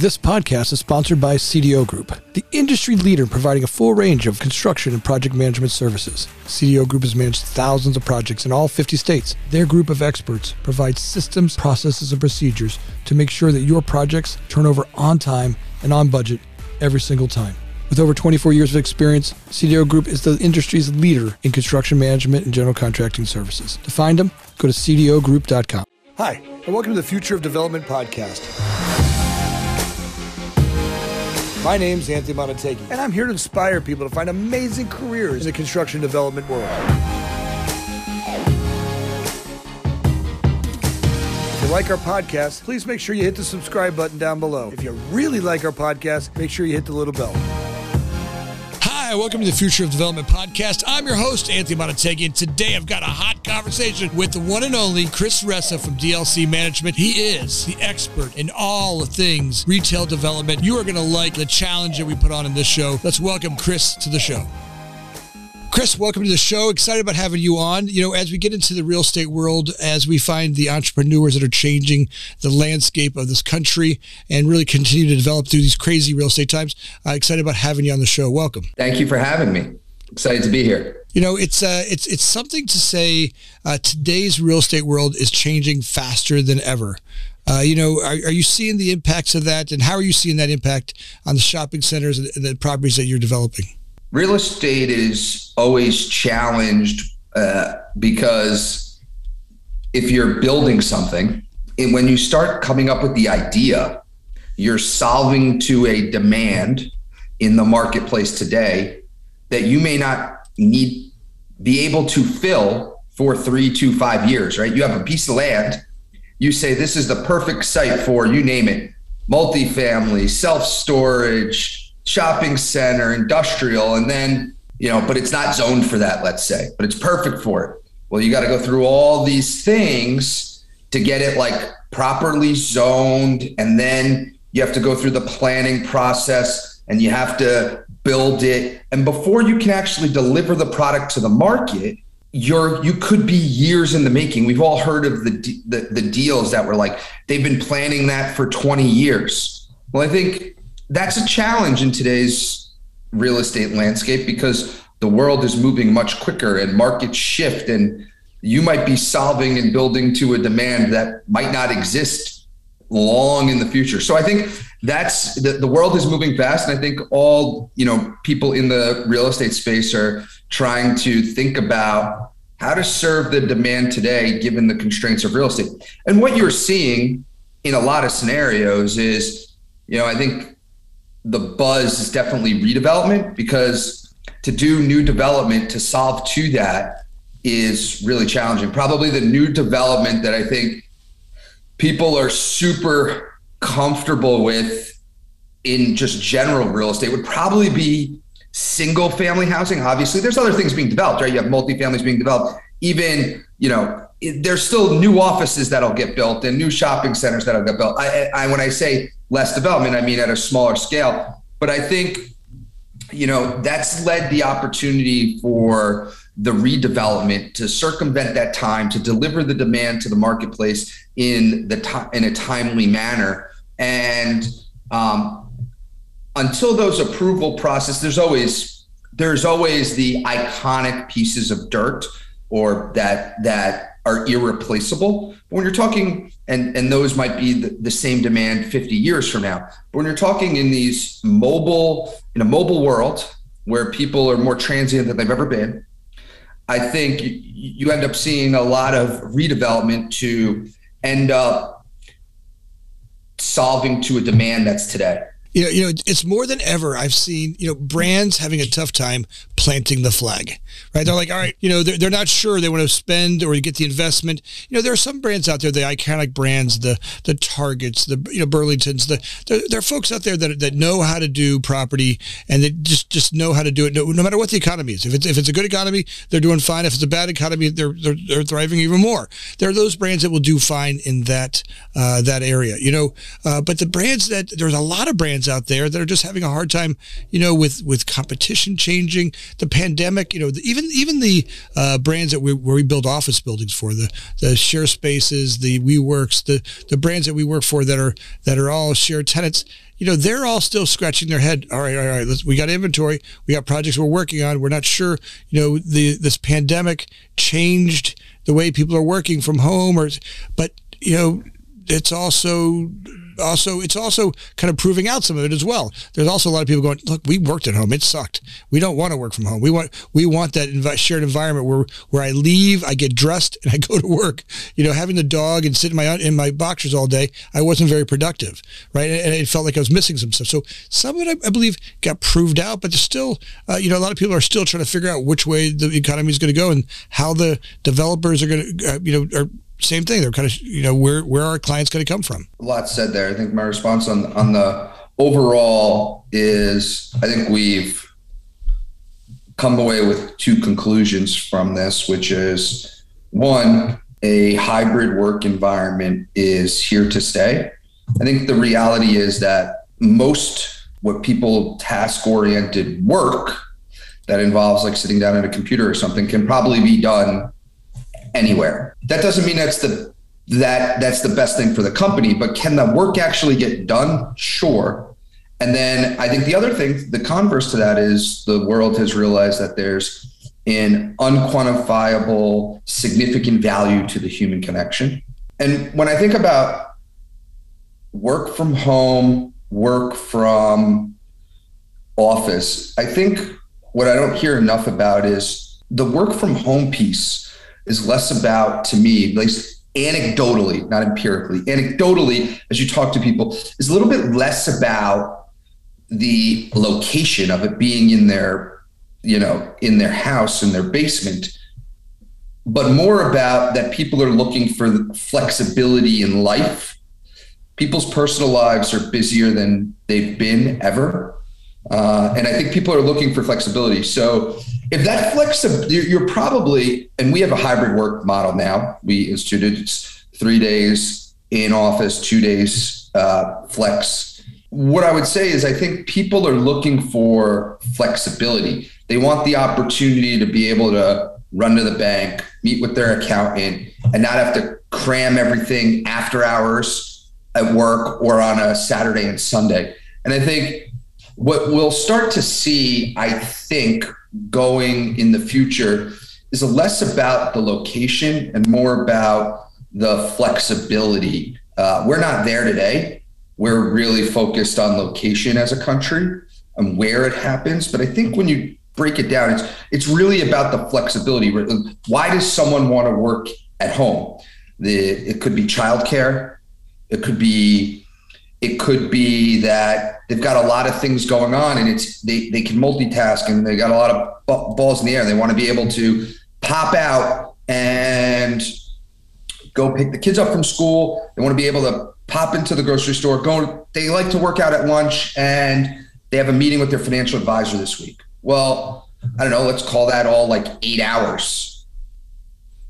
This podcast is sponsored by CDO Group, the industry leader providing a full range of construction and project management services. CDO Group has managed thousands of projects in all 50 states. Their group of experts provides systems, processes, and procedures to make sure that your projects turn over on time and on budget every single time. With over 24 years of experience, CDO Group is the industry's leader in construction management and general contracting services. To find them, go to cdogroup.com. Hi, and welcome to the Future of Development podcast. My name's Anthony Montague, and I'm here to inspire people to find amazing careers in the construction development world. If you like our podcast, please make sure you hit the subscribe button down below. If you really like our podcast, make sure you hit the little bell. Hi, welcome to the Future of Development podcast. I'm your host, Anthony Montague, and today I've got a hot conversation with the one and only Chris Ressa from DLC Management. He is the expert in all things retail development. You are going to like the challenge that we put on in this show. Let's welcome Chris to the show. Chris, welcome to the show. Excited about having you on. You know, as we get into the real estate world, as we find the entrepreneurs that are changing the landscape of this country and really continue to develop through these crazy real estate times, uh, excited about having you on the show. Welcome. Thank you for having me. Excited to be here. You know, it's uh, it's it's something to say. Uh, today's real estate world is changing faster than ever. Uh, you know, are, are, you seeing the impacts of that, and how are you seeing that impact on the shopping centers and the properties that you're developing? Real estate is always challenged uh, because if you're building something and when you start coming up with the idea you're solving to a demand in the marketplace today that you may not need be able to fill for three to five years right? You have a piece of land you say this is the perfect site for you name it multifamily self-storage shopping center, industrial, and then, you know, but it's not zoned for that, let's say, but it's perfect for it. Well, you got to go through all these things to get it like properly zoned. And then you have to go through the planning process and you have to build it. And before you can actually deliver the product to the market, you're you could be years in the making. We've all heard of the, the the deals that were like they've been planning that for 20 years. Well, I think that's a challenge in today's real estate landscape because the world is moving much quicker and markets shift and you might be solving and building to a demand that might not exist long in the future. So I think that's the, the world is moving fast. And I think all, you know, people in the real estate space are trying to think about how to serve the demand today, given the constraints of real estate. And what you're seeing in a lot of scenarios is, you know, I think the buzz is definitely redevelopment because to do new development to solve to that is really challenging. Probably the new development that I think people are super comfortable with in just general real estate would probably be single family housing. Obviously, there's other things being developed, right? You have multifamilies being developed. Even, you know, there's still new offices that'll get built and new shopping centers that'll get built. I, I when I say less development. I mean, at a smaller scale. But I think, you know, that's led the opportunity for the redevelopment to circumvent that time to deliver the demand to the marketplace in the in a timely manner and um, until those approval process there's always there's always the iconic pieces of dirt or that that are irreplaceable. But when you're talking, and and those might be the, the, same demand 50 years from now. But when you're talking in these mobile, in a mobile world where people are more transient than they've ever been, I think you, you end up seeing a lot of redevelopment to end up solving to a demand that's today you know, you know, it's more than ever. I've seen, you know, brands having a tough time planting the flag, right? They're like, all right, you know, they're, they're not sure they want to spend or get the investment. You know, there are some brands out there, the iconic brands, the the Targets, the you know Burlingtons, the there, there are folks out there that, that know how to do property and they just just know how to do it, no, no matter what the economy is. If it's if it's a good economy, they're doing fine. If it's a bad economy, they're they're, they're thriving even more. There are those brands that will do fine in that uh, that area, you know. Uh, but the brands that there's a lot of brands brands out there that are just having a hard time, you know, with with competition changing. the pandemic, you know, the, even even the uh, brands that we where we build office buildings for the the share spaces, the WeWorks, the the brands that we work for that are that are all shared tenants. You know, they're all still scratching their head. All right, all right, let's, we got inventory, we got projects we're working on. We're not sure. You know, the this pandemic changed the way people are working from home, or but you know, it's also also it's also kind of proving out some of it as well. There's also a lot of people going, look, we worked at home. It sucked. We don't want to work from home. We want we want that shared environment where where I leave, I get dressed, and I go to work. You know, having the dog and sitting in my in my boxers all day, I wasn't very productive, right? And it felt like I was missing some stuff. So some of it, I, I believe, got proved out, but there's still, uh, you know, a lot of people are still trying to figure out which way the economy is going to go and how the developers are going to, uh, you know, are same thing. They're kind of, you know, where where are clients going to come from? A lot said there. I think my response on on the overall is I think we've come away with two conclusions from this, which is one, a hybrid work environment is here to stay. I think the reality is that most what people task oriented work that involves like sitting down at a computer or something can probably be done anywhere. That doesn't mean that's the that that's the best thing for the company, but can the work actually get done? Sure. And then I think the other thing, the converse to that is the world has realized that there's an unquantifiable significant value to the human connection. And when I think about work from home, work from office, I think what I don't hear enough about is the work from home piece is less about, to me, at least anecdotally, not empirically, anecdotally, as you talk to people, is a little bit less about the location of it being in their, you know, in their house, in their basement, but more about that people are looking for flexibility in life. People's personal lives are busier than they've been ever. Uh, and I think people are looking for flexibility. So if that flexibility, you're probably, and we have a hybrid work model now. We instituted three days in office, two days uh, flex. What I would say is, I think people are looking for flexibility. They want the opportunity to be able to run to the bank, meet with their accountant, and not have to cram everything after hours at work or on a Saturday and Sunday. And I think what we'll start to see, I think, going in the future is less about the location and more about the flexibility. Uh, we're not there today. We're really focused on location as a country and where it happens. But I think when you break it down, it's it's really about the flexibility. Why does someone want to work at home? The it could be childcare. It could be it could be that they've got a lot of things going on and it's they, they can multitask and they got a lot of balls in the air. They want to be able to pop out and go pick the kids up from school. They want to be able to pop into the grocery store, go they like to work out at lunch and they have a meeting with their financial advisor this week. Well, I don't know, let's call that all like 8 hours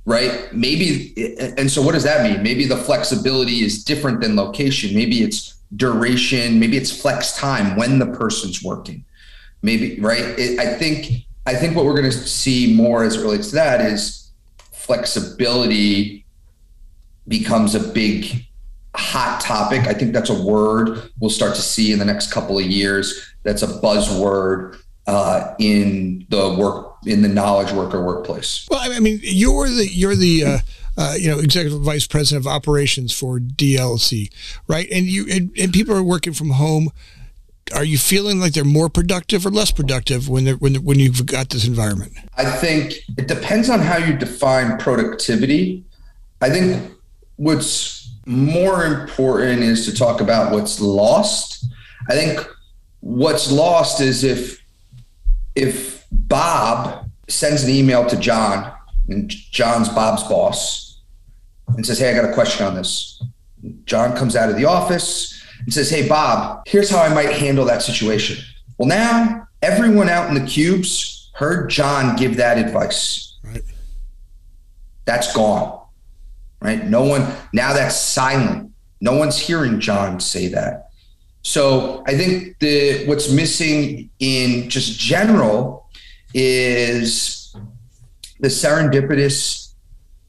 right? Maybe, and so what does that mean? Maybe the flexibility is different than location. Maybe it's duration, maybe it's flex time when the person's working. Maybe right. It, I think I think what we're going to see more as it relates to that is flexibility becomes a big hot topic. I think that's a word we'll start to see in the next couple of years. That's a buzzword uh, in the work in the knowledge worker workplace. Well, I mean, you're the you're the uh, uh, you know, executive vice president of operations for DLC, right? And you and, and people are working from home. Are you feeling like they're more productive or less productive when they're when when you've got this environment? I think it depends on how you define productivity. I think what's more important is to talk about what's lost. I think what's lost is if if Bob sends an email to John and John's Bob's boss and says, Hey, I got a question on this. John comes out of the office and says, Hey, Bob, here's how I might handle that situation. Well, now everyone out in the cubes heard John give that advice. Right. That's gone. Right. No one, now that's silent. No one's hearing John say that. So I think the what's missing in just general is the serendipitous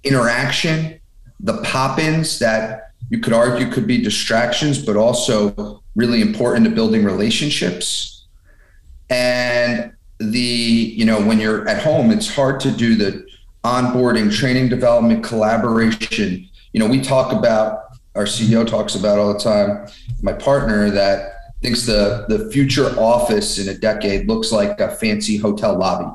interaction, the pop ins that you could argue could be distractions, but also really important to building relationships. And the, you know, when you're at home, it's hard to do the onboarding, training, development, collaboration. You know, we talk about, our CEO talks about all the time, my partner that thinks the the future office in a decade looks like a fancy hotel lobby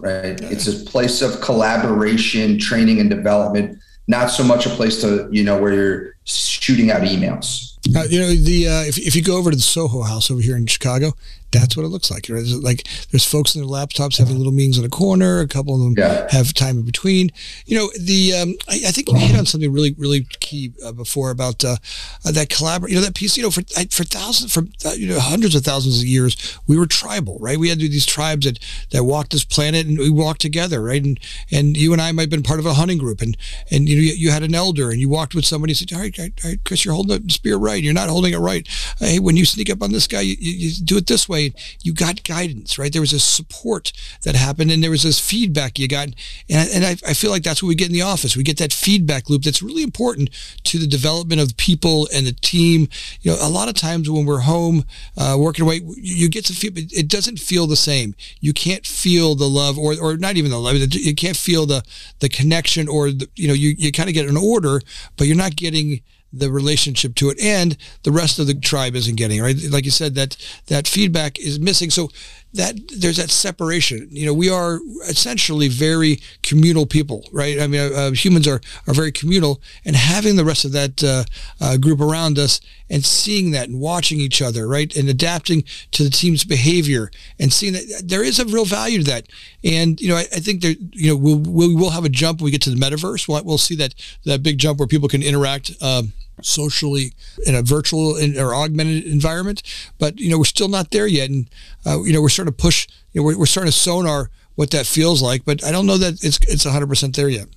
right? It's a place of collaboration training and development not so much a place to you know where you're shooting out emails uh, you know the uh, if, if you go over to the soho house over here in chicago that's what it looks like. Right? Like there's folks in their laptops having little meetings in a corner. A couple of them yeah. have time in between. You know, the um, I, I, think you hit on something really, really key uh, before about uh, uh, that collaborate. You know, that piece. You know, for for thousands, for uh, you know, hundreds of thousands of years, we were tribal, right? We had these tribes that that walked this planet, and we walked together, right? And and you and I might have been part of a hunting group, and and you know, you, you had an elder, and you walked with somebody and said, all right, all right, all right Chris, you're holding the spear right. You're not holding it right. Hey, when you sneak up on this guy, you, you, you do it this way. You got guidance, right? There was a support that happened and there was this feedback you got. And, and I, I, feel like that's what we get in the office. We get that feedback loop that's really important to the development of people and the team. You know, a lot of times when we're home uh, working away, you get to feel, it doesn't feel the same. You can't feel the love or, or not even the love. You can't feel the, the connection or, the, you know, you, you kind of get an order, but you're not getting the relationship to it and the rest of the tribe isn't getting right? Like you said that that feedback is missing. So that there's that separation. You know we are essentially very communal people right? I mean uh, uh, humans are are very communal and having the rest of that uh, uh, group around us and seeing that and watching each other right? And adapting to the team's behavior and seeing that there is a real value to that. And you know i, I think there you know we'll, we will have a jump when we get to the metaverse. We'll, we'll see that that big jump where people can interact um, socially in a virtual or augmented environment. But you know, we're still not there yet, and uh, you know, we're starting to push. You know, we're, we're starting to sonar what that feels like, but I don't know that it's it's 100 percent there yet.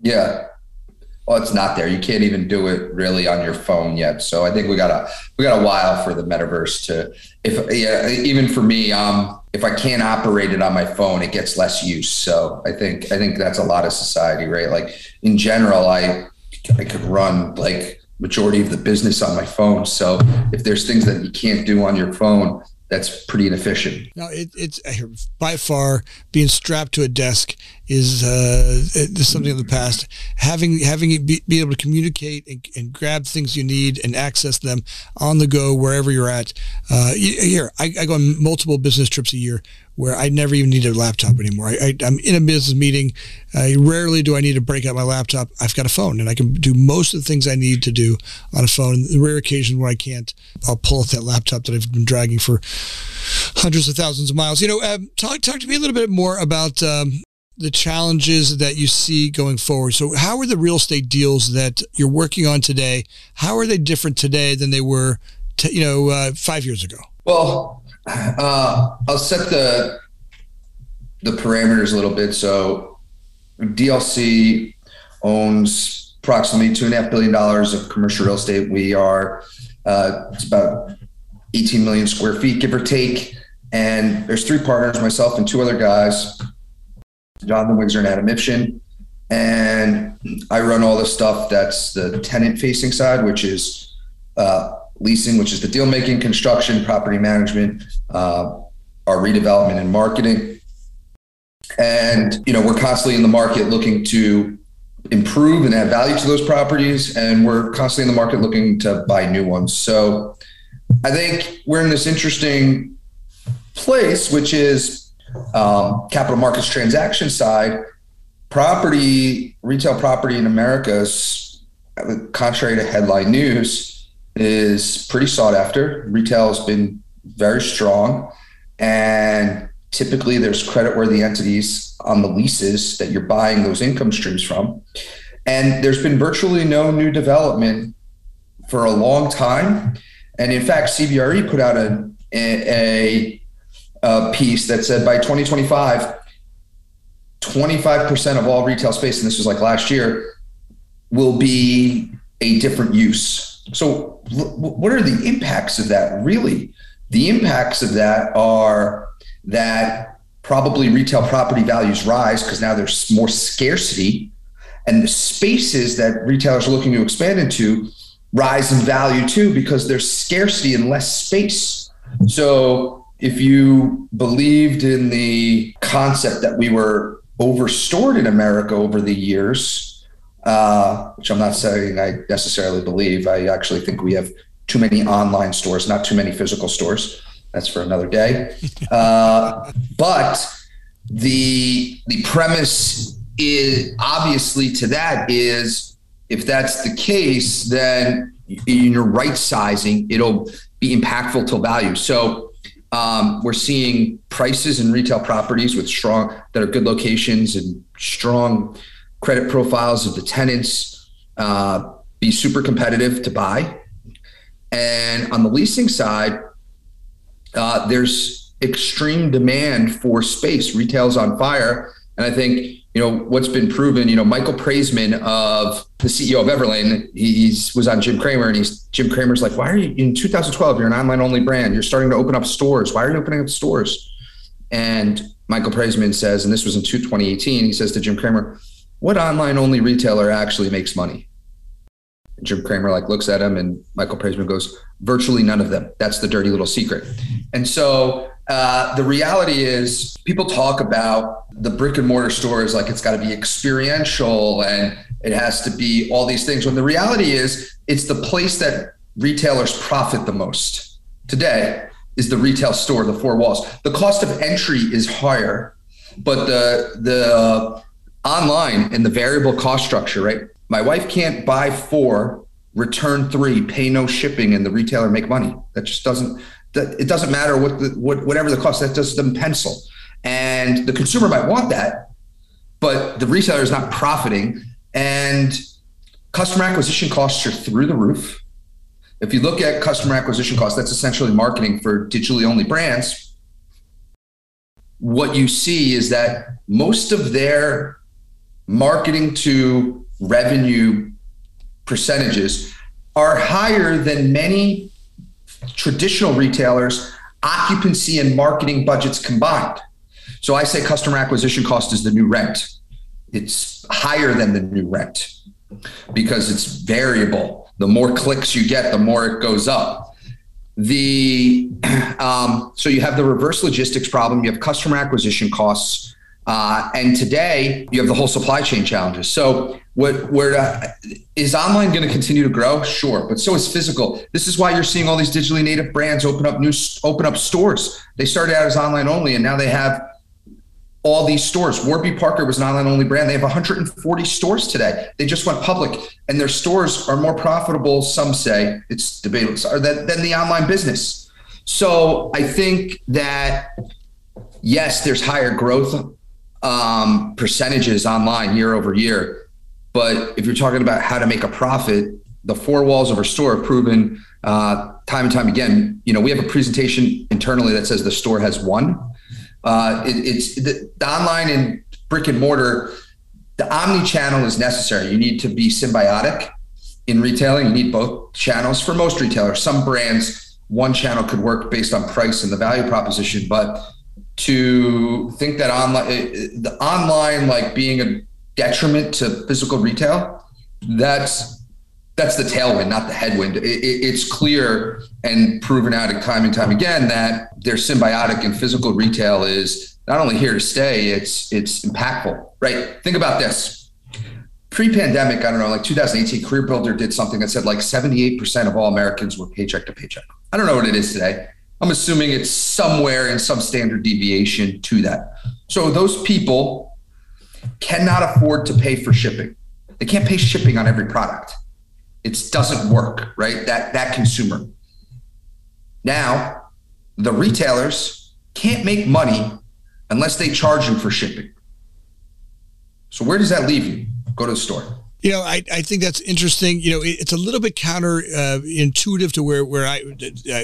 Yeah. Well, it's not there. You can't even do it really on your phone yet. So I think we got a we got a while for the metaverse to. If yeah, even for me, um, if I can't operate it on my phone, it gets less use. So I think I think that's a lot of society, right? Like in general, I I could run like majority of the business on my phone. So if there's things that you can't do on your phone, that's pretty inefficient. No, it, it's by far being strapped to a desk is uh, is something of the past. Having having be, be able to communicate and, and, grab things you need and access them on the go wherever you're at. Uh, here, I, I, go on multiple business trips a year where I never even need a laptop anymore. I, am in a business meeting. Uh, rarely do I need to break out my laptop. I've got a phone and I can do most of the things I need to do on a phone. The rare occasion where I can't, I'll pull out that laptop that I've been dragging for hundreds of thousands of miles. You know, um, talk, talk to me a little bit more about um, the challenges that you see going forward. So how are the real estate deals that you're working on today? How are they different today than they were, t- you know, uh, five years ago? Well, uh, I'll set the the parameters a little bit. So DLC owns approximately two and a half billion dollars of commercial real estate. We are uh, it's about 18 million square feet, give or take. And there's three partners, myself and two other guys Jonathan Wigser and Adam Ifshin. And I run all the stuff that's the tenant facing side, which is uh, leasing, which is the deal making, construction, property management, uh, our redevelopment and marketing. And, you know, we're constantly in the market looking to improve and add value to those properties. And we're constantly in the market looking to buy new ones. So I think we're in this interesting place, which is um, capital markets transaction side, property, retail property in America, is, contrary to headline news, is pretty sought after. Retail has been very strong. And typically there's credit-worthy entities on the leases that you're buying those income streams from. And there's been virtually no new development for a long time. And in fact, CBRE put out a, a, uh, piece that said by 2025, 25% of all retail space, and this was like last year, will be a different use. So, what are the impacts of that really? The impacts of that are that probably retail property values rise because now there's more scarcity and the spaces that retailers are looking to expand into rise in value too because there's scarcity and less space. So if you believed in the concept that we were overstored in America over the years, uh, which I'm not saying I necessarily believe, I actually think we have too many online stores, not too many physical stores. That's for another day. Uh, but the the premise is obviously to that is if that's the case, then in your right sizing, it'll be impactful to value. So um, we're seeing prices in retail properties with strong that are good locations and strong credit profiles of the tenants uh, be super competitive to buy. And on the leasing side, uh, there's extreme demand for space. Retail's on fire, and I think you know what's been proven. You know, Michael Preysman of the CEO of Everlane, he's was on Jim Cramer, and he's Jim Cramer's like, why are you in 2012? You're an online only brand. You're starting to open up stores. Why are you opening up stores? And Michael Preysman says, and this was in 2018, he says to Jim Cramer, what online only retailer actually makes money? Jim Cramer like looks at him and Michael Preysman goes, virtually none of them. That's the dirty little secret. And so uh, the reality is people talk about the brick and mortar stores like it's got to be experiential and it has to be all these things. When the reality is it's the place that retailers profit the most today is the retail store, the four walls. The cost of entry is higher, but the the online and the variable cost structure, right? My wife can't buy four, return three, pay no shipping, and the retailer make money. That just doesn't. That it doesn't matter what the what whatever the cost that doesn't pencil. And the consumer might want that, but the retailer is not profiting. And customer acquisition costs are through the roof. If you look at customer acquisition costs, that's essentially marketing for digitally only brands. What you see is that most of their marketing to revenue percentages are higher than many traditional retailers' occupancy and marketing budgets combined. So I say customer acquisition cost is the new rent. It's higher than the new rent because it's variable. The more clicks you get, the more it goes up. The um, so you have the reverse logistics problem. You have customer acquisition costs uh, and today you have the whole supply chain challenges. So what where uh, is online going to continue to grow? Sure, but so is physical. This is why you're seeing all these digitally native brands open up new open up stores. They started out as online only, and now they have all these stores. Warby Parker was an online only brand. They have 140 stores today. They just went public, and their stores are more profitable. Some say it's debatable than, than the online business. So I think that yes, there's higher growth um, percentages online year over year. But if you're talking about how to make a profit, the four walls of our store have proven uh, time and time again. You know, we have a presentation internally that says the store has won. Uh, it, it's the, the online and brick and mortar. The omni channel is necessary. You need to be symbiotic in retailing. You need both channels for most retailers. Some brands, one channel could work based on price and the value proposition, but to think that online the online like being a detriment to physical retail that's that's the tailwind not the headwind. It, it, it's clear and proven out of time and time again that they're symbiotic and physical retail is not only here to stay it's it's impactful. Right? Think about this. Pre-pandemic i don't know like 2018 career builder did something that said like 78% of all americans were paycheck to paycheck. I don't know what it is today I'm assuming it's somewhere in some standard deviation to that. So those people cannot afford to pay for shipping. They can't pay shipping on every product. It doesn't work, right? That that consumer. Now, the retailers can't make money unless they charge you for shipping. So where does that leave you? Go to the store. You know, I, I think that's interesting. You know, it, it's a little bit counter uh, to where, where I,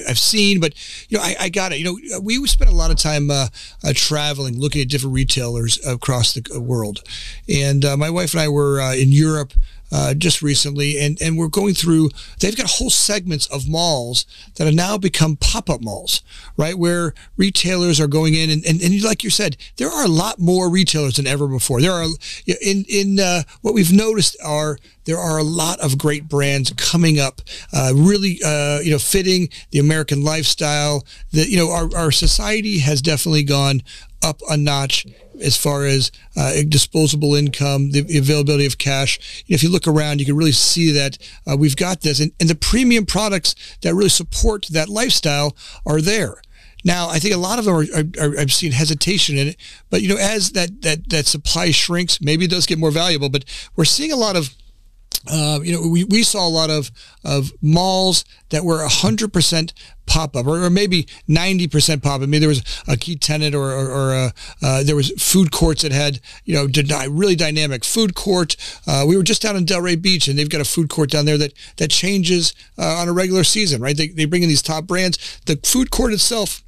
I've seen, but, you know, I, I got it. You know, we spent a lot of time uh, uh, traveling, looking at different retailers across the uh, world. And uh, my wife and I were uh, in Europe uh, just recently, and and we're going through. They've got whole segments of malls that have now become pop up malls, right? Where retailers are going in, and, and and like you said, there are a lot more retailers than ever before. There are in in uh, what we've noticed are there are a lot of great brands coming up, uh, really, uh, you know, fitting the American lifestyle. That you know, our, our society has definitely gone up a notch as far as uh, disposable income, the availability of cash. If you look around, you can really see that uh, we've got this, and, and the premium products that really support that lifestyle are there. Now, I think a lot of them are, are, are, I've seen hesitation in it, but you know, as that that that supply shrinks, maybe it does get more valuable. But we're seeing a lot of uh, you know, we, we saw a lot of, of malls that were 100% pop-up or, or maybe 90% pop-up. I mean, there was a key tenant or, or, or a, uh, there was food courts that had, you know, really dynamic food court. Uh, we were just down in Delray Beach and they've got a food court down there that, that changes uh, on a regular season, right? They, they bring in these top brands. The food court itself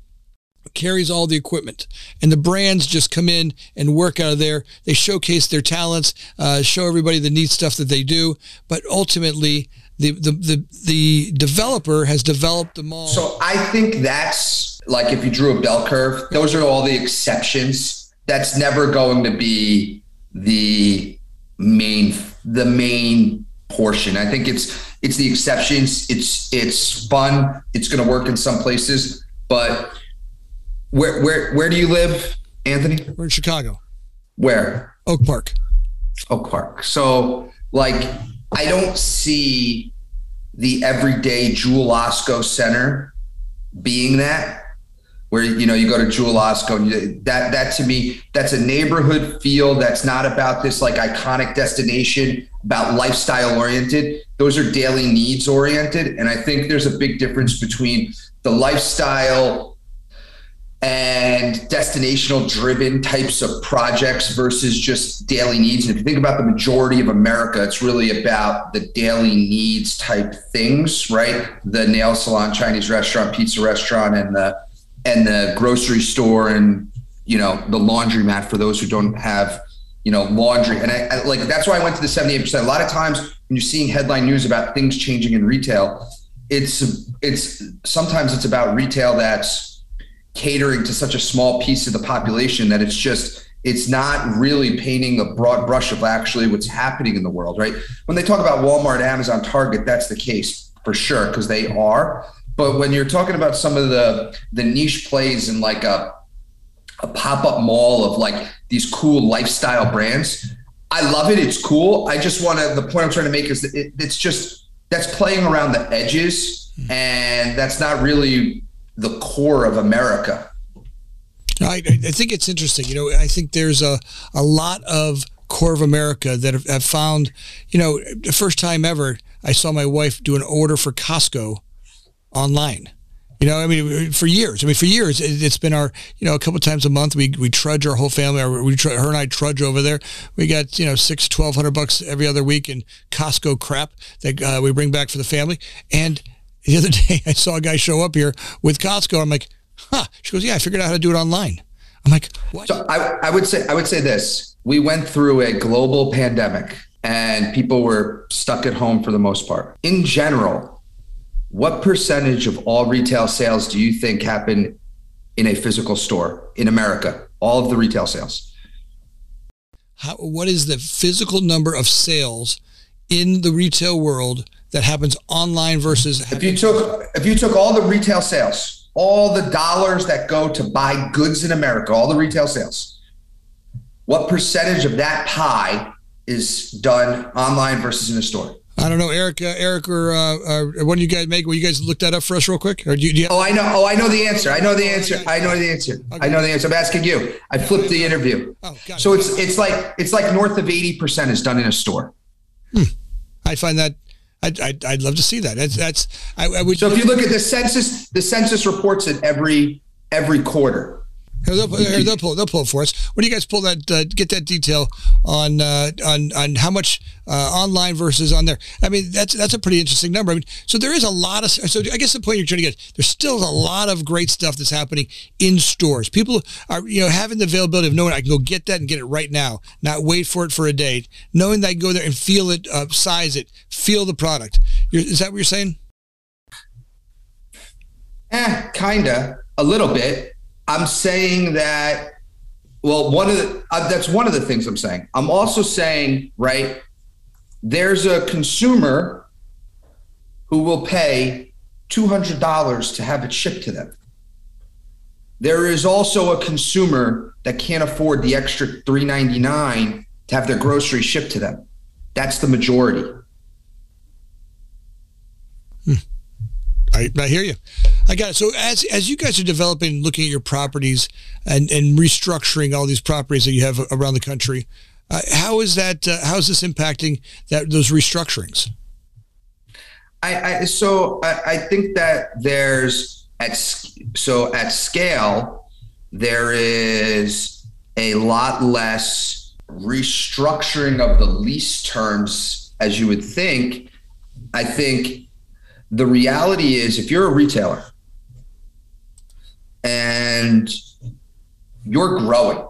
carries all the equipment. And the brands just come in and work out of there. They showcase their talents uh, show everybody the neat stuff that they do. But ultimately the, the the the developer has developed the mall so i think that's like if you drew a bell curve those are all the exceptions. That's never going to be the main the main portion. I think it's it's the exceptions. It's it's fun. It's going to work in some places. But where where where do you live, Anthony? We're in Chicago. Where? Oak Park. Oak Park. So like I don't see the everyday Jewel Osco Center being that where you know you go to Jewel Osco and you, that that to me that's a neighborhood feel that's not about this like iconic destination about lifestyle oriented those are daily needs oriented and I think there's a big difference between the lifestyle and destinational driven types of projects versus just daily needs. And if you think about the majority of America, it's really about the daily needs type things, right? The nail salon, Chinese restaurant, pizza restaurant, and the and the grocery store and you know the laundromat for those who don't have you know laundry. And I, I like that's why I went to the 78%. A lot of times when you're seeing headline news about things changing in retail, it's it's sometimes it's about retail that's catering to such a small piece of the population that it's just it's not really painting a broad brush of actually what's happening in the world right? When they talk about walmart amazon target that's the case for sure because they are. But when you're talking about some of the the niche plays in like a a pop-up mall of like these cool lifestyle brands i love it it's cool. I just want to the point i'm trying to make is that it, it's just that's playing around the edges hmm. and that's not really the core of America. I, I think it's interesting. You know, I think there's a, a lot of core of America that have, have found, you know, the first time ever, I saw my wife do an order for Costco online. You know, I mean, for years. I mean, for years, it's been our, you know, a couple times a month. We we trudge our whole family. Or we her and I trudge over there. We got you know six, twelve hundred bucks every other week in Costco crap that uh, we bring back for the family. And the other day, I saw a guy show up here with Costco. I'm like, huh. She goes, yeah, I figured out how to do it online. I'm like, what? So I, I would say, I would say this. We went through a global pandemic and people were stuck at home for the most part. In general, what percentage of all retail sales do you think happen in a physical store in America? All of the retail sales. How, what is the physical number of sales in the retail world that happens online versus if you took if you took all the retail sales all the dollars that go to buy goods in america all the retail sales what percentage of that pie is done online versus in a store I don't know, Eric. Uh, Eric, or uh, uh, what do you guys make? Will you guys look that up for us real quick? Or do you, do you oh, I know. Oh, I know the answer. I know the answer. I know the answer. Okay. I know the answer. I'm asking you. I flipped the interview. Oh, so it's it's like it's like north of eighty percent is done in a store. Hmm. I find that I'd, I'd, I'd, love to see that. That's, that's I, I, would. So if you look at the census, the census reports it every every quarter. They'll, they'll, pull. They'll pull it for us. When do you guys pull that? Uh, get that detail on uh, on on how much uh, online versus on there. I mean, that's that's a pretty interesting number. I mean, so there is a lot of. So I guess the point you're trying to get, there's still a lot of great stuff that's happening in stores. People are you know having the availability of knowing I can go get that and get it right now, not wait for it for a day. Knowing that I can go there and feel it, uh, size it, feel the product. You're, is that what you're saying? Eh, kinda, a little bit I'm saying that. Well, one of the uh, that's one of the things I'm saying. I'm also saying, right? There's a consumer who will pay two hundred dollars to have it shipped to them. There is also a consumer that can't afford the extra three ninety nine to have their groceries shipped to them. That's the majority. I, I hear you. I got it. So as as you guys are developing, looking at your properties and and restructuring all these properties that you have around the country, uh, how is that? Uh, how is this impacting that those restructurings? I, I so I, I think that there's at so at scale there is a lot less restructuring of the lease terms as you would think. I think the reality is if you're a retailer and you're growing,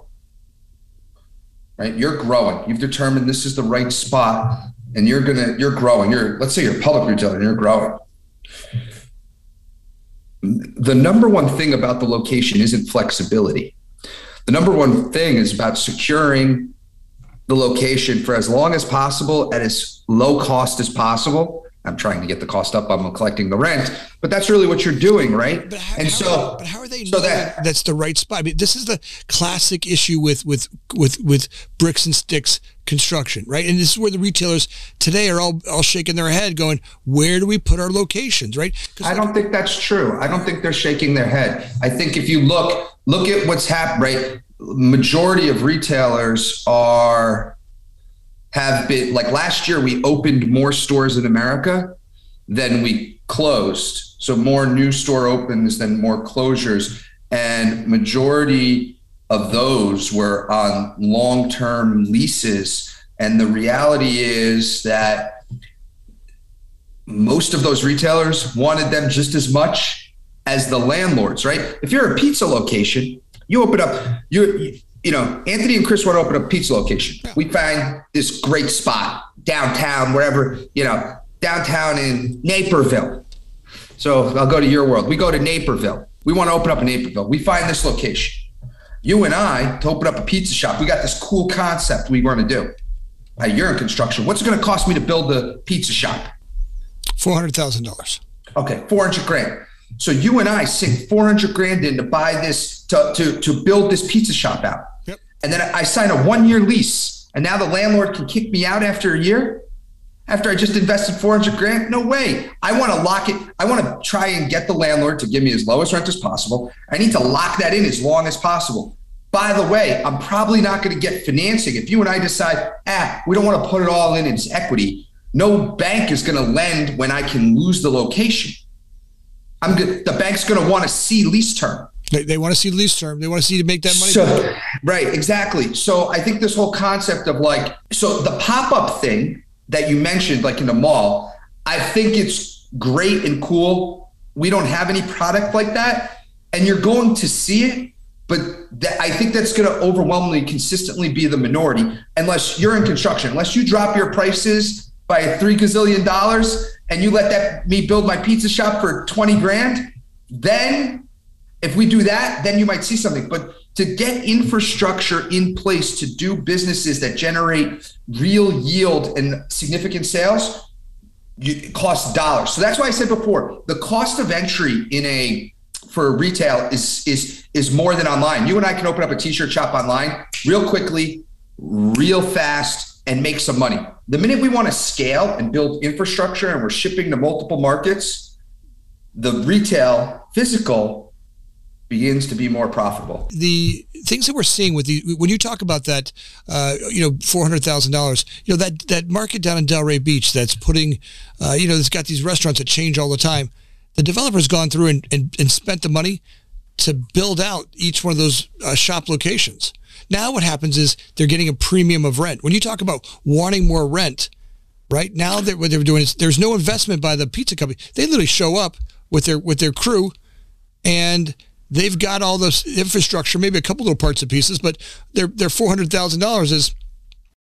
right? You're growing. You've determined this is the right spot and you're going to, you're growing. You're, let's say you're a public retailer and you're growing. The number one thing about the location isn't flexibility. The number one thing is about securing the location for as long as possible at as low cost as possible I'm trying to get the cost up. I'm collecting the rent, but that's really what you're doing, right? But how, and how so, but how are they? So that that's the right spot. I mean, this is the classic issue with with with with bricks and sticks construction, right? And this is where the retailers today are all all shaking their head, going, "Where do we put our locations?" Right? I don't think that's true. I don't think they're shaking their head. I think if you look look at what's happened, right? Majority of retailers are have been like last year we opened more stores in America than we closed. So more new store opens than more closures and majority of those were on long-term leases and the reality is that most of those retailers wanted them just as much as the landlords, right? If you're a pizza location, you open up you you know, Anthony and Chris want to open a pizza location. We find this great spot downtown, wherever, you know, downtown in Naperville. So I'll go to your world. We go to Naperville. We want to open up in Naperville. We find this location. You and I to open up a pizza shop. We got this cool concept we want to do. Hey, you're in construction. What's it going to cost me to build the pizza shop? Four hundred thousand dollars. Okay, four hundred grand. So you and I sink four hundred grand in to buy this to to to build this pizza shop out and then I sign a one year lease, and now the landlord can kick me out after a year after I just invested 400 grand? No way. I want to lock it. I want to try and get the landlord to give me as low as rent as possible. I need to lock that in as long as possible. By the way, I'm probably not going to get financing. If you and I decide, ah, we don't want to put it all in as equity, no bank is going to lend when I can lose the location. I'm good. The bank's going to want to see lease term. They, they want to see lease term. They want to see to make that money. So, right, exactly. So I think this whole concept of like, so the pop up thing that you mentioned, like in the mall, I think it's great and cool. We don't have any product like that, and you're going to see it, but that, I think that's going to overwhelmingly consistently be the minority, unless you're in construction, unless you drop your prices by three gazillion dollars and you let that me build my pizza shop for 20 grand, then if we do that, then you might see something. But to get infrastructure in place to do businesses that generate real yield and significant sales, it costs dollars. So that's why I said before, the cost of entry in a for retail is is is more than online. You and I can open up a t-shirt shop online real quickly, real fast, and make some money. The minute we want to scale and build infrastructure and we're shipping to multiple markets, the retail physical begins to be more profitable. The things that we're seeing with the when you talk about that, uh, you know, four hundred thousand dollars, you know that that market down in Delray Beach that's putting, uh, you know, it's got these restaurants that change all the time. The developer's gone through and, and, and spent the money to build out each one of those uh, shop locations. Now what happens is they're getting a premium of rent. When you talk about wanting more rent, right now that what they're doing is there's no investment by the pizza company. They literally show up with their with their crew, and they've got all this infrastructure, maybe a couple little parts and pieces, but their their four hundred thousand dollars is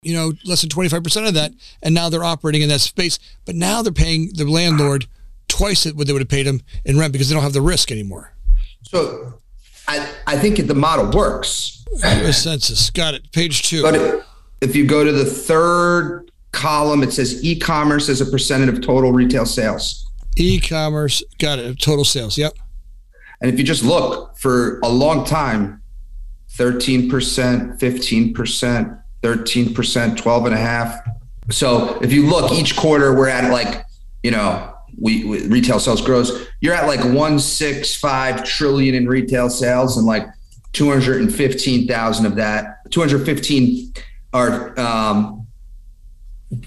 you know, less than 25% of that. And now they're operating in that space. But now they're paying the landlord twice what they would have paid him in rent because they don't have the risk anymore. So I, I think the model works. census. Got it. Page two. But if you go to the third column, it says e-commerce as a percentage of total retail sales. E-commerce. Got it. Total sales. Yep. And if you just look for a long time, 13%, 15%, 13%, 12 and a half. So if you look each quarter, we're at like, you know, we, we, retail sales grows. You're at like 165 trillion in retail sales and like 215,000 of that, 215 are um,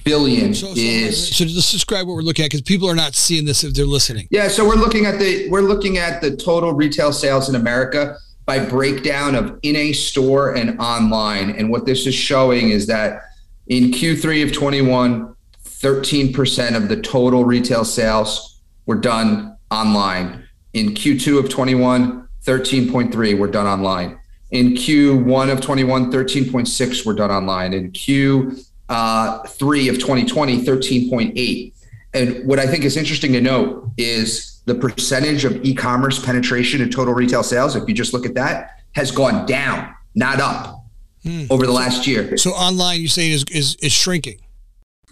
billion so, so, is. So let's describe what we're looking at because people are not seeing this if they're listening. Yeah, so we're looking at the we're looking at the total retail sales in America by breakdown of in a store and online. And what this is showing is that in Q3 of 21, 13% of the total retail sales were done online. In Q2 of 21, 13.3 were done online. In Q1 of 21, 13.6 were done online. In Q3 uh, of 2020, 13.8. And what I think is interesting to note is the percentage of e-commerce penetration in total retail sales, if you just look at that, has gone down, not up hmm. over the last year. So online, you say is, is is shrinking?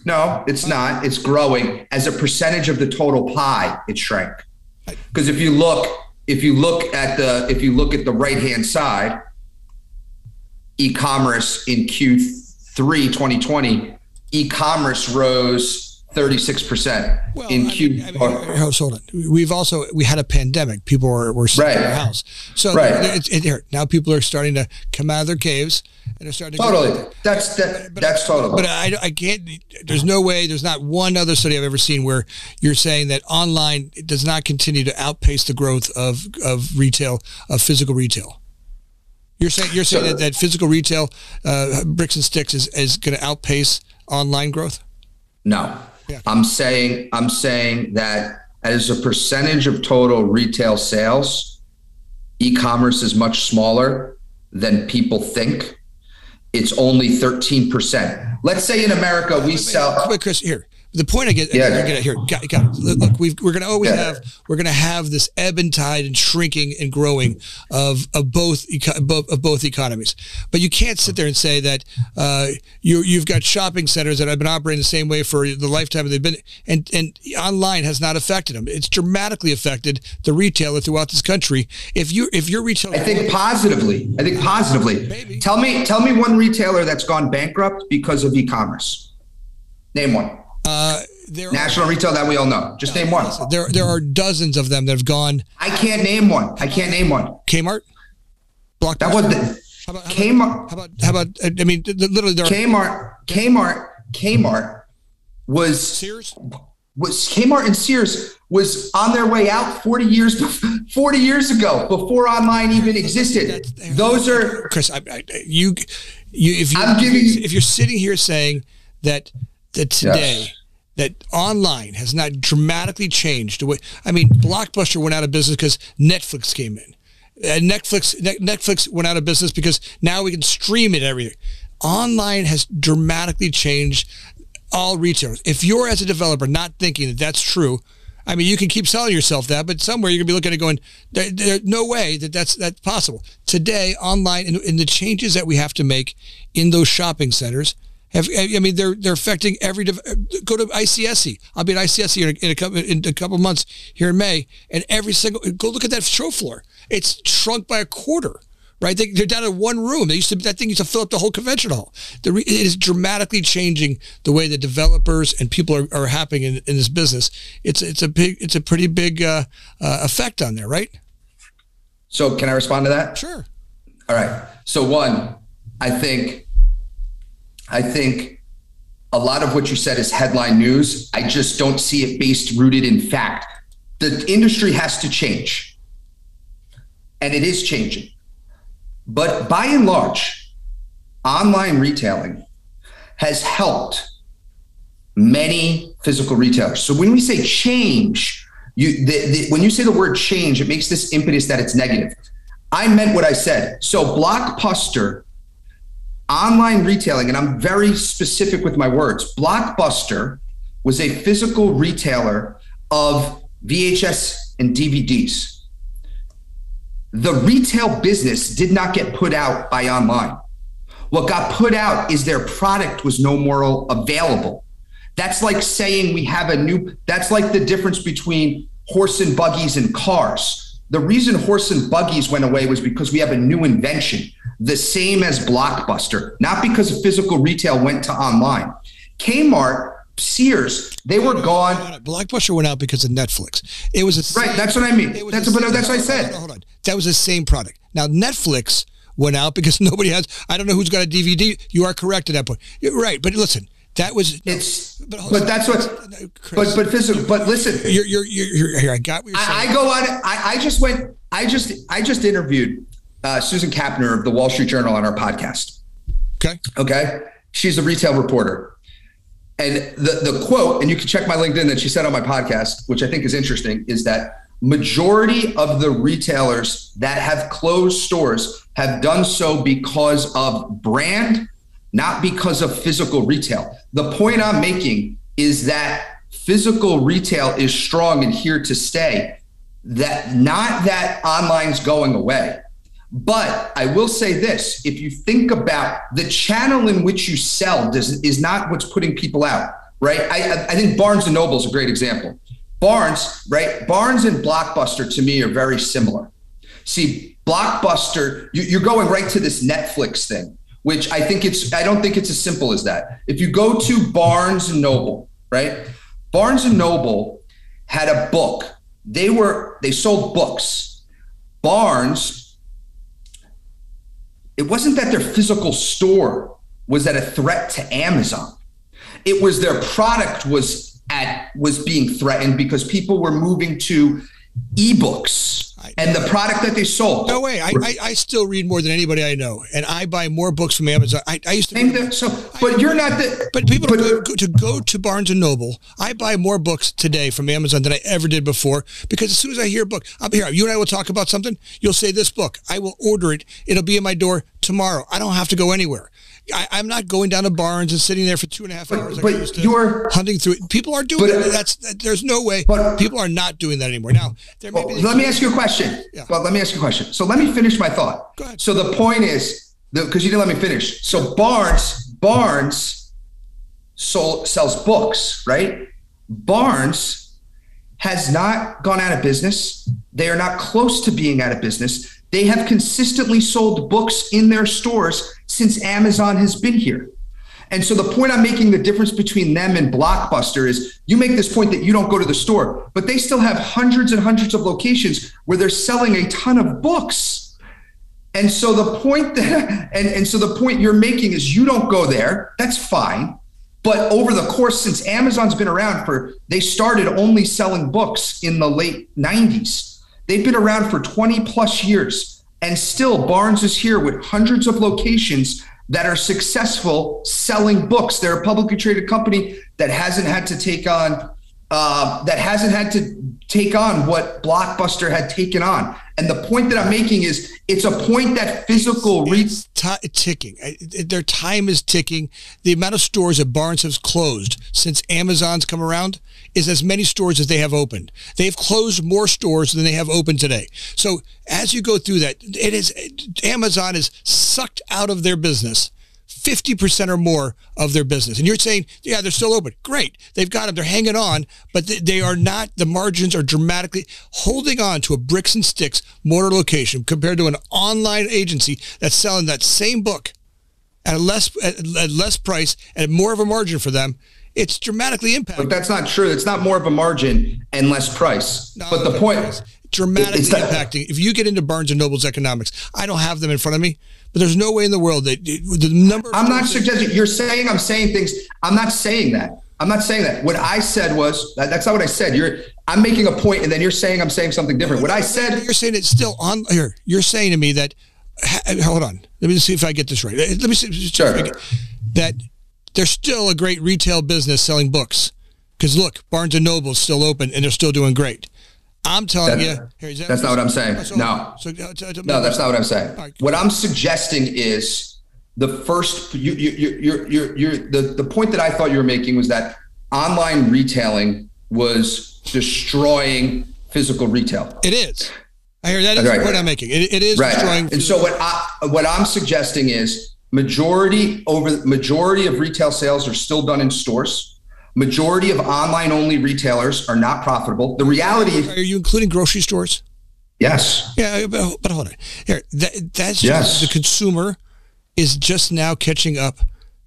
No, it's not. It's growing as a percentage of the total pie. It shrank because if you look, if you look at the if you look at the right hand side, e-commerce in Q3 2020, e-commerce rose 36% well, in Q. I mean, I mean, hold on. We've also, we had a pandemic. People were, were sitting right. in their house. So right. It, it, now people are starting to come out of their caves and they're starting to Totally. That's, that, but, that's total. But I, I can't, there's no way, there's not one other study I've ever seen where you're saying that online does not continue to outpace the growth of, of retail, of physical retail. You're saying, you're saying so, that, that physical retail, uh, bricks and sticks is, is going to outpace online growth? No. Yeah. I'm saying I'm saying that as a percentage of total retail sales, e-commerce is much smaller than people think. It's only 13%. Let's say in America we sell Wait, Chris, here the point I get, yeah. I get here, got, got look, we are going to always yeah. have, we're going to have this ebb and tide and shrinking and growing of of both of both economies. But you can't sit there and say that uh, you you've got shopping centers that have been operating the same way for the lifetime of they've been, and and online has not affected them. It's dramatically affected the retailer throughout this country. If you if your retailer, I think positively. I think positively. Maybe. Tell me tell me one retailer that's gone bankrupt because of e-commerce. Name one. Uh, there National are, retail that we all know. Just name one. There, there are dozens of them that have gone. I can't name one. I can't name one. Kmart, Blockbuster. That was the how about, how Kmart. How about how about? I mean, literally, there Kmart. Kmart. Kmart was Sears. Was Kmart and Sears was on their way out 40 years 40 years ago before online even existed. Those are Chris. I, I, you, you if you if you're sitting here saying that that today yes. that online has not dramatically changed the way I mean Blockbuster went out of business because Netflix came in. And Netflix Netflix went out of business because now we can stream it everything. Online has dramatically changed all retailers. If you're as a developer not thinking that that's true, I mean, you can keep selling yourself that, but somewhere you're gonna be looking at going, there's no way that that's that's possible today. Online and, and the changes that we have to make in those shopping centers have, I mean, they're they're affecting every. Go to ICSC. I'll be at ICSC in a, in a couple in a couple months here in May, and every single go look at that show floor. It's shrunk by a quarter. Right, they, are down to one room. They used to that thing used to fill up the whole convention hall. The, it is dramatically changing the way the developers and people are, are happening in, in this business. It's it's a big it's a pretty big uh, uh, effect on there, right? So, can I respond to that? Sure. All right. So, one, I think I think a lot of what you said is headline news. I just don't see it based rooted in fact. The industry has to change. and it is changing. But by and large, online retailing has helped many physical retailers. So when we say change, you the, the, when you say the word change, it makes this impetus that it's negative. I meant what I said. So Blockbuster online retailing, and I'm very specific with my words. Blockbuster was a physical retailer of VHS and DVDs. The retail business did not get put out by online. What got put out is their product was no more available. That's like saying we have a new, that's like the difference between horse and buggies and cars. The reason horse and buggies went away was because we have a new invention, the same as Blockbuster, not because physical retail went to online. Kmart Sears, they were gone. Blockbuster went out because of Netflix. It was a right. That's what I mean. That's what that's what I said. Hold on, hold on. That was the same product. Now Netflix went out because nobody has. I don't know who's got a DVD. You are correct at that point. You're right, but listen, that was it's. No, but, but that's what. But but physical. But listen, you're you're you're, here. I got what you're saying. I, I go on. I, I just went. I just I just interviewed uh, Susan Kapner of the Wall Street Journal on our podcast. Okay. Okay. She's a retail reporter. And the, the quote, and you can check my LinkedIn that she said on my podcast, which I think is interesting, is that majority of the retailers that have closed stores have done so because of brand, not because of physical retail. The point I'm making is that physical retail is strong and here to stay. That not that online's going away. But I will say this if you think about the channel in which you sell does, is not what's putting people out, right? I, I think Barnes and Noble is a great example. Barnes, right? Barnes and Blockbuster to me are very similar. See, Blockbuster, you, are going right to this Netflix thing, which I think it's, I don't think it's as simple as that. If you go to Barnes and Noble, right? Barnes and Noble had a book. They were, they sold books. Barnes it wasn't that their physical store was at a threat to Amazon. It was their product was at was being threatened because people were moving to ebooks and the product that they sold. No way. I, I, I, still read more than anybody I know, and I buy more books from Amazon. I, I used to. The, so, but I, you're not the. But people but, go, to go to Barnes and Noble. I buy more books today from Amazon than I ever did before because as soon as I hear a book, I'll be here. You and I will talk about something. You'll say this book. I will order it. It'll be in my door tomorrow. I don't have to go anywhere. I, am not going down to Barnes and sitting there for two and a half hours. But, but you're hunting through it. People are doing but, it. That's there's no way. But people are not doing that anymore. Now, well, oh, let me ask you a question. Yeah. Well, let me ask you a question. So let me finish my thought. Go ahead. So the point is, because you didn't let me finish. So Barnes, Barnes, sold, sells books, right? Barnes has not gone out of business. They are not close to being out of business. They have consistently sold books in their stores since Amazon has been here. And so the point I'm making the difference between them and Blockbuster is you make this point that you don't go to the store, but they still have hundreds and hundreds of locations where they're selling a ton of books. And so the point that and, and so the point you're making is you don't go there. That's fine. But over the course since Amazon's been around for they started only selling books in the late 90s. They've been around for 20 plus years, and still Barnes is here with hundreds of locations that are successful selling books. They're a publicly traded company that hasn't had to take on uh, that hasn't had to take on what Blockbuster had taken on. And the point that I'm making is it's a point that physical re- it's t- ticking. Their time is ticking. The amount of stores that Barnes has closed since Amazon's come around is as many stores as they have opened. They've closed more stores than they have opened today. So as you go through that, it is Amazon is sucked out of their business 50% or more of their business. And you're saying, yeah, they're still open. Great. They've got them. They're hanging on, but they are not, the margins are dramatically holding on to a bricks and sticks mortar location compared to an online agency that's selling that same book at a less, at less price and more of a margin for them. It's dramatically impacting. But that's not true. It's not more of a margin and less price. No, but the point is dramatically impacting. If you get into Barnes and Noble's economics, I don't have them in front of me, but there's no way in the world that the number. I'm not suggesting you're saying I'm saying things. I'm not saying that. I'm not saying that. What I said was that, that's not what I said. You're I'm making a point, and then you're saying I'm saying something different. What I said, you're saying it's still on here. You're saying to me that. Hold on. Let me see if I get this right. Let me see. Sure. That there's still a great retail business selling books. Because look, Barnes and Noble's still open and they're still doing great. I'm telling that, you, that that's not what I'm saying. So, no, so, uh, t- t- no, that's not what I'm saying. Right. What I'm suggesting is the first. You, you, you, you're, you're, the the point that I thought you were making was that online retailing was destroying physical retail. It is. I hear that is right. the point I'm making. It, it is right. destroying. And so what I what I'm suggesting is majority over majority of retail sales are still done in stores Majority of online only retailers are not profitable. The reality Are you including grocery stores? Yes. Yeah, but, but hold on. Here, that, that's yes. the consumer is just now catching up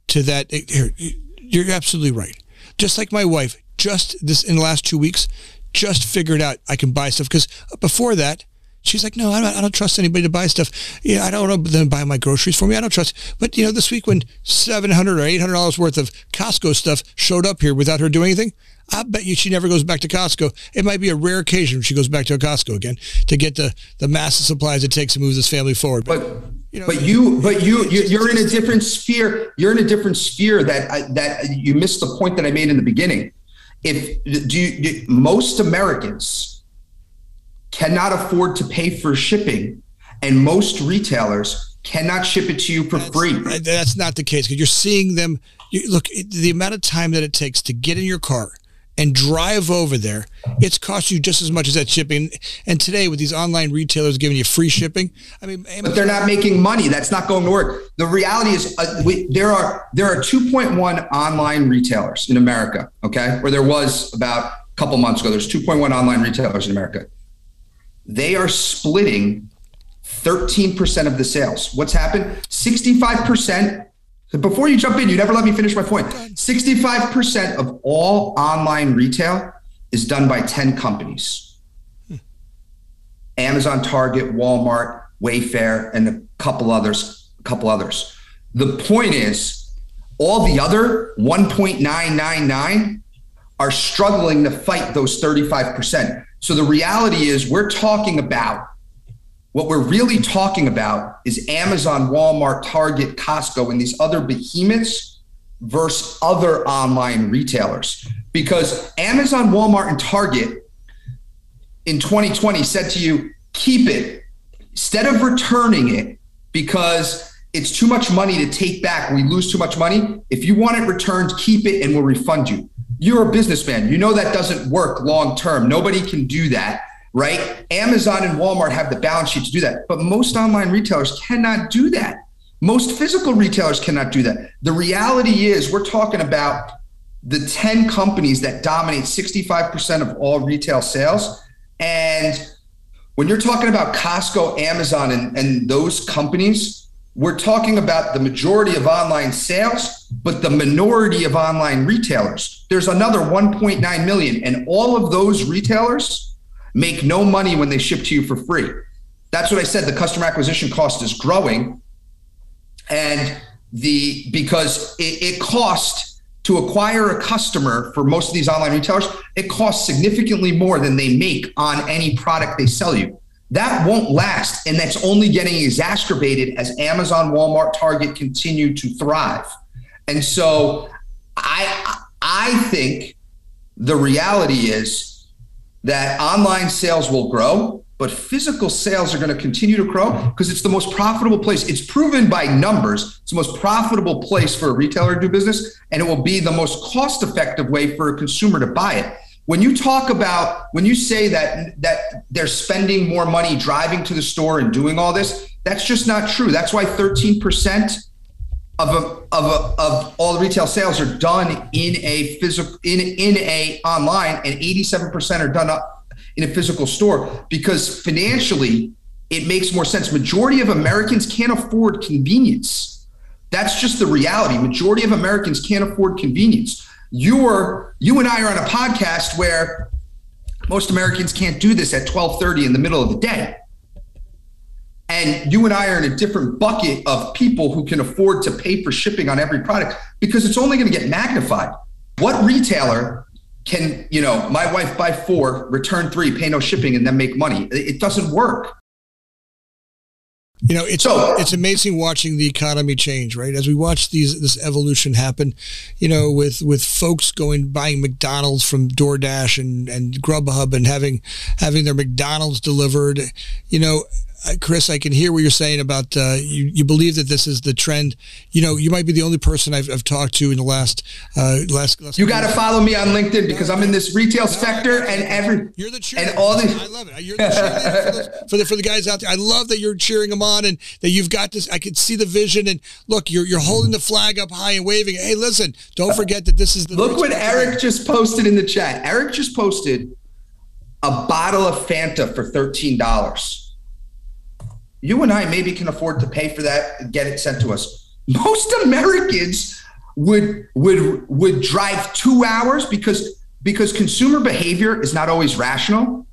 to that. Here, you're absolutely right. Just like my wife, just this in the last two weeks, just figured out I can buy stuff because before that, She's like, no, I don't, I don't trust anybody to buy stuff. Yeah, I don't want them to buy my groceries for me. I don't trust. But you know, this week when seven hundred or eight hundred dollars worth of Costco stuff showed up here without her doing anything, I bet you she never goes back to Costco. It might be a rare occasion when she goes back to a Costco again to get the the massive supplies it takes to move this family forward. But, but you know, but you, but you, you're in a different sphere. You're in a different sphere that I, that you missed the point that I made in the beginning. If do, you, do most Americans cannot afford to pay for shipping, and most retailers cannot ship it to you for that's, free. That's not the case because you're seeing them. You, look, the amount of time that it takes to get in your car and drive over there, it's cost you just as much as that shipping. And today, with these online retailers giving you free shipping, I mean, but they're not making money. That's not going to work. The reality is, uh, we, there are there are 2.1 online retailers in America. Okay, where there was about a couple months ago. There's 2.1 online retailers in America they are splitting 13% of the sales. What's happened? 65%. Before you jump in, you never let me finish my point. 65% of all online retail is done by 10 companies hmm. Amazon, Target, Walmart, Wayfair, and a couple others. A couple others. The point is, all the other 1.999 are struggling to fight those 35%. So the reality is, we're talking about what we're really talking about is Amazon, Walmart, Target, Costco, and these other behemoths versus other online retailers. Because Amazon, Walmart, and Target in 2020 said to you, keep it instead of returning it because it's too much money to take back. We lose too much money. If you want it returned, keep it and we'll refund you. You're a businessman. You know that doesn't work long term. Nobody can do that, right? Amazon and Walmart have the balance sheet to do that, but most online retailers cannot do that. Most physical retailers cannot do that. The reality is, we're talking about the 10 companies that dominate 65% of all retail sales. And when you're talking about Costco, Amazon, and, and those companies, we're talking about the majority of online sales, but the minority of online retailers. There's another 1.9 million, and all of those retailers make no money when they ship to you for free. That's what I said. The customer acquisition cost is growing, and the because it, it costs to acquire a customer for most of these online retailers, it costs significantly more than they make on any product they sell you. That won't last. And that's only getting exacerbated as Amazon, Walmart, Target continue to thrive. And so I I think the reality is that online sales will grow, but physical sales are going to continue to grow because it's the most profitable place. It's proven by numbers. It's the most profitable place for a retailer to do business, and it will be the most cost effective way for a consumer to buy it when you talk about when you say that that they're spending more money driving to the store and doing all this that's just not true. That's why 13% of a, of a, of all the retail sales are done in a physical in in a online and 87% are done up in a physical store because financially it makes more sense. Majority of americans can't afford convenience. That's just the reality. Majority of americans can't afford convenience you're you and I are on a podcast where most Americans can't do this at 12:30 in the middle of the day. And you and I are in a different bucket of people who can afford to pay for shipping on every product because it's only going to get magnified. What retailer can, you know, my wife buy four, return three, pay no shipping, and then make money? It doesn't work. You know, it's so, it's amazing watching the economy change, right? As we watch these this evolution happen, you know, with with folks going buying McDonald's from DoorDash and and Grubhub and having having their McDonald's delivered, you know, Chris, I can hear what you're saying about uh, you. You believe that this is the trend. You know, you might be the only person I've, I've talked to in the last uh, last. last you got to follow me on LinkedIn because I'm in this retail no, sector and every. You're the cheerleader. And all the. I love it. You're the cheerleader for, those, for, the for the guys out there. I love that you're cheering them on and that you've got this. I can see the vision and look, you're you're holding the flag up high and waving. Hey, listen, don't forget that this is the. Look what Eric just posted in the chat. Eric just posted a bottle of Fanta for thirteen dollars you and I maybe can afford to pay for that and get it sent to us. Most Americans would would would drive two hours because because consumer behavior is not always rational,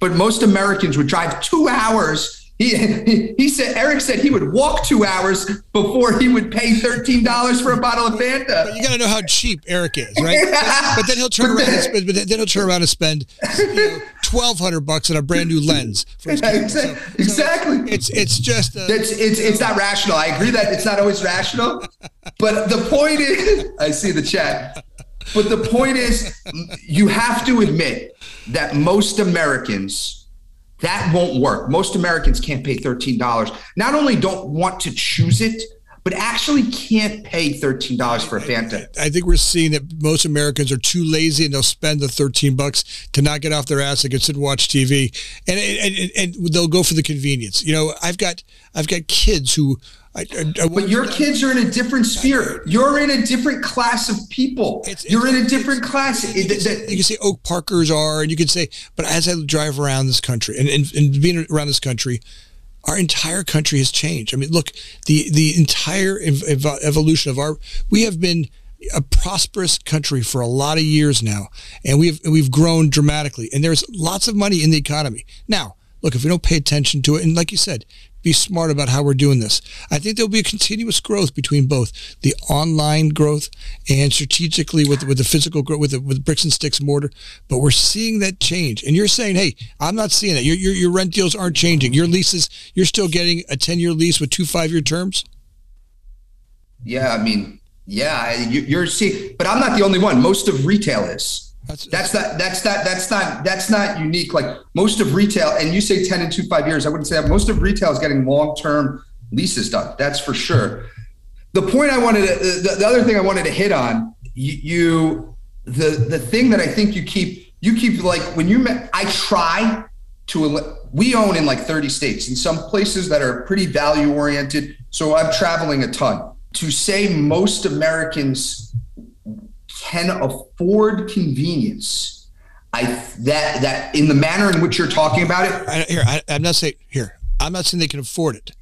but most Americans would drive two hours he, he, said Eric said he would walk two hours before he would pay thirteen dollars for a bottle of Fanta. But you got to know how cheap Eric is, right? but then he'll turn around and spend. But then he'll turn around and spend you know, twelve hundred bucks on a brand new lens. Exactly. So, exactly. It's it's just a, it's it's it's not rational. I agree that it's not always rational, but the point is, I see the chat. But the point is, you have to admit that most Americans that won't work. Most Americans can't pay $13. Not only don't want to choose it, but actually can't pay $13 for a Fanta. I think we're seeing that most Americans are too lazy and they'll spend the 13 bucks to not get off their ass and can sit and watch TV. And, and, and, and they'll go for the convenience. You know, I've got, I've got kids who I, I, I but your kids are in a different sphere. You're in a different class of people. It's, You're in a different class. You, can say, you can say Oak Parkers are, and you can say, but as I drive around this country and, and, and being around this country, our entire country has changed. I mean, look, the the entire ev- evolution of our we have been a prosperous country for a lot of years now, and we've we've grown dramatically, and there's lots of money in the economy now. Look, if we don't pay attention to it, and like you said, be smart about how we're doing this. I think there'll be a continuous growth between both the online growth and strategically with with the physical growth with the, with bricks and sticks mortar. But we're seeing that change, and you're saying, "Hey, I'm not seeing that. Your your, your rent deals aren't changing. Your leases, you're still getting a 10 year lease with two five year terms." Yeah, I mean, yeah, you, are seeing, but I'm not the only one. Most of retail is. That's, that's not that's not that's not that's not unique. Like most of retail, and you say ten and two five years. I wouldn't say that. Most of retail is getting long term leases done. That's for sure. The point I wanted to, the, the other thing I wanted to hit on, you, you the the thing that I think you keep you keep like when you I try to we own in like 30 states in some places that are pretty value oriented. So I'm traveling a ton. To say most Americans can afford convenience, I that that in the manner in which you're talking about it. I, here, I, I'm not saying here. I'm not saying they can afford it.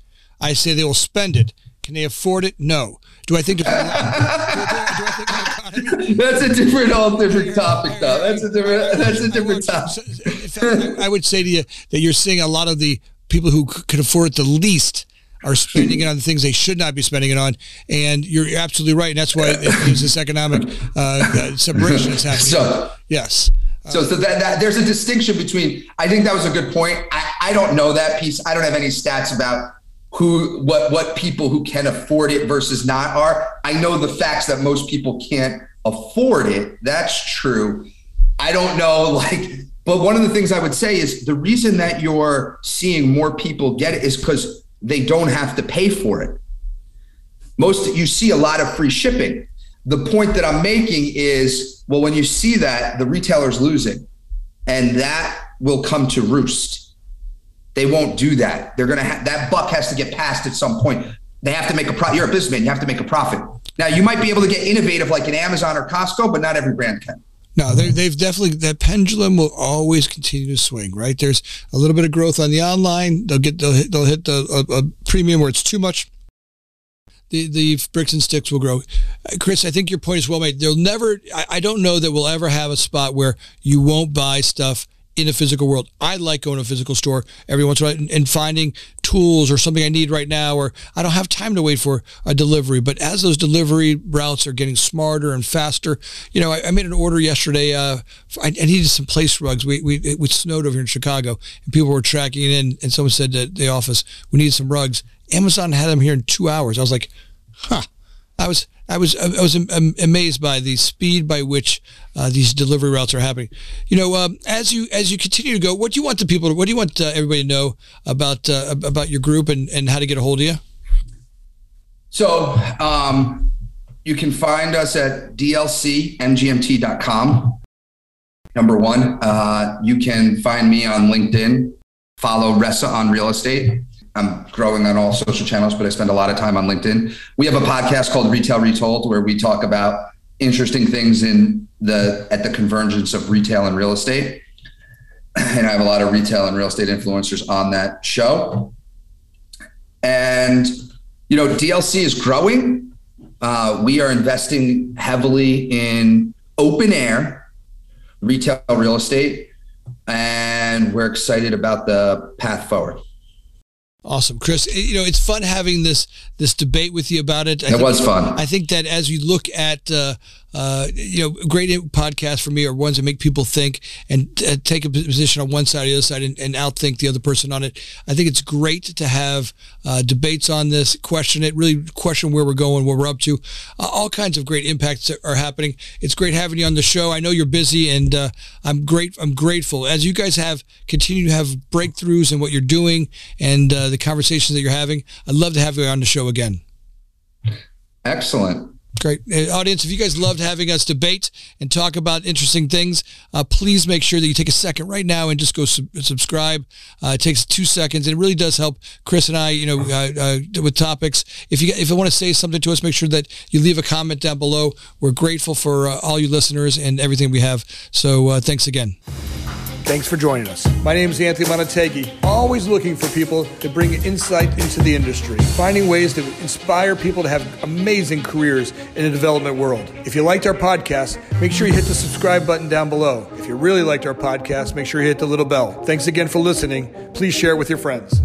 I say they will spend it. Can they afford it? No. Do I think? do, do, do I that's a different, all different topic, though. That's a different. That's a different topic. I would say to you that you're seeing a lot of the people who could afford it the least are spending it on the things they should not be spending it on. And you're absolutely right. And that's why this economic uh, uh, separation that's happening. So, yes. So, so that, that, there's a distinction between. I think that was a good point. I, I don't know that piece. I don't have any stats about who what what people who can afford it versus not are. I know the facts that most people can't afford it. That's true. I don't know like but one of the things I would say is the reason that you're seeing more people get it is because they don't have to pay for it. Most you see a lot of free shipping. The point that I'm making is well, when you see that, the retailer's losing, and that will come to roost. They won't do that. They're gonna have that buck has to get passed at some point. They have to make a profit. You're a businessman. You have to make a profit. Now you might be able to get innovative like an Amazon or Costco, but not every brand can. No, they've definitely that pendulum will always continue to swing. Right, there's a little bit of growth on the online. They'll get they'll hit, they'll hit the a, a premium where it's too much. The the bricks and sticks will grow. Chris, I think your point is well made. They'll never. I, I don't know that we'll ever have a spot where you won't buy stuff in a physical world. I like going to a physical store every once in a while and, and, finding tools or something I need right now, or I don't have time to wait for a delivery. But as those delivery routes are getting smarter and faster, you know, I, I made an order yesterday. Uh, I, I, needed some place rugs. We, we, it snowed over here in Chicago and people were tracking it in and someone said to the office, we need some rugs. Amazon had them here in two hours. I was like, huh. I was I was I was amazed by the speed by which uh, these delivery routes are happening. You know, um, as you as you continue to go, what do you want the people? What do you want uh, everybody to know about uh, about your group and, and how to get a hold of you? So um, you can find us at dlcmgmt.com. Number one, uh, you can find me on LinkedIn. Follow Ressa on real estate. I'm growing on all social channels, but I spend a lot of time on LinkedIn. We have a podcast called Retail Retold where we talk about interesting things in the at the convergence of retail and real estate. And I have a lot of retail and real estate influencers on that show. And you know, DLC is growing. Uh, we are investing heavily in open air retail real estate, and we're excited about the path forward. Awesome, Chris. You know, it's fun having this this debate with you about it. I it was fun. I think that as you look at uh, uh, you know, great podcasts for me are ones that make people think and uh, take a position on one side or the other side and, and, outthink the other person on it. I think it's great to have uh, debates on this, question it, really question where we're going, what we're up to. Uh, all kinds of great impacts are happening. It's great having you on the show. I know you're busy, and uh, I'm great. I'm grateful as you guys have continue to have breakthroughs in what you're doing and uh, the conversations that you're having. I'd love to have you on the show again. Excellent. Great. Uh, audience, if you guys loved having us debate and talk about interesting things, uh, please make sure that you take a second right now and just go sub- subscribe. Uh, it takes two seconds. And it really does help Chris and I, you know, uh, uh, with topics. If you if you want to say something to us, make sure that you leave a comment down below. We're grateful for uh, all you listeners and everything we have. So thanks again. Thanks for joining us. My name is Anthony Montague, always looking for people to bring insight into the industry, finding ways to inspire people to have amazing careers in the development world. If you liked our podcast, make sure you hit the subscribe button down below. If you really liked our podcast, make sure you hit the little bell. Thanks again for listening. Please share it with your friends.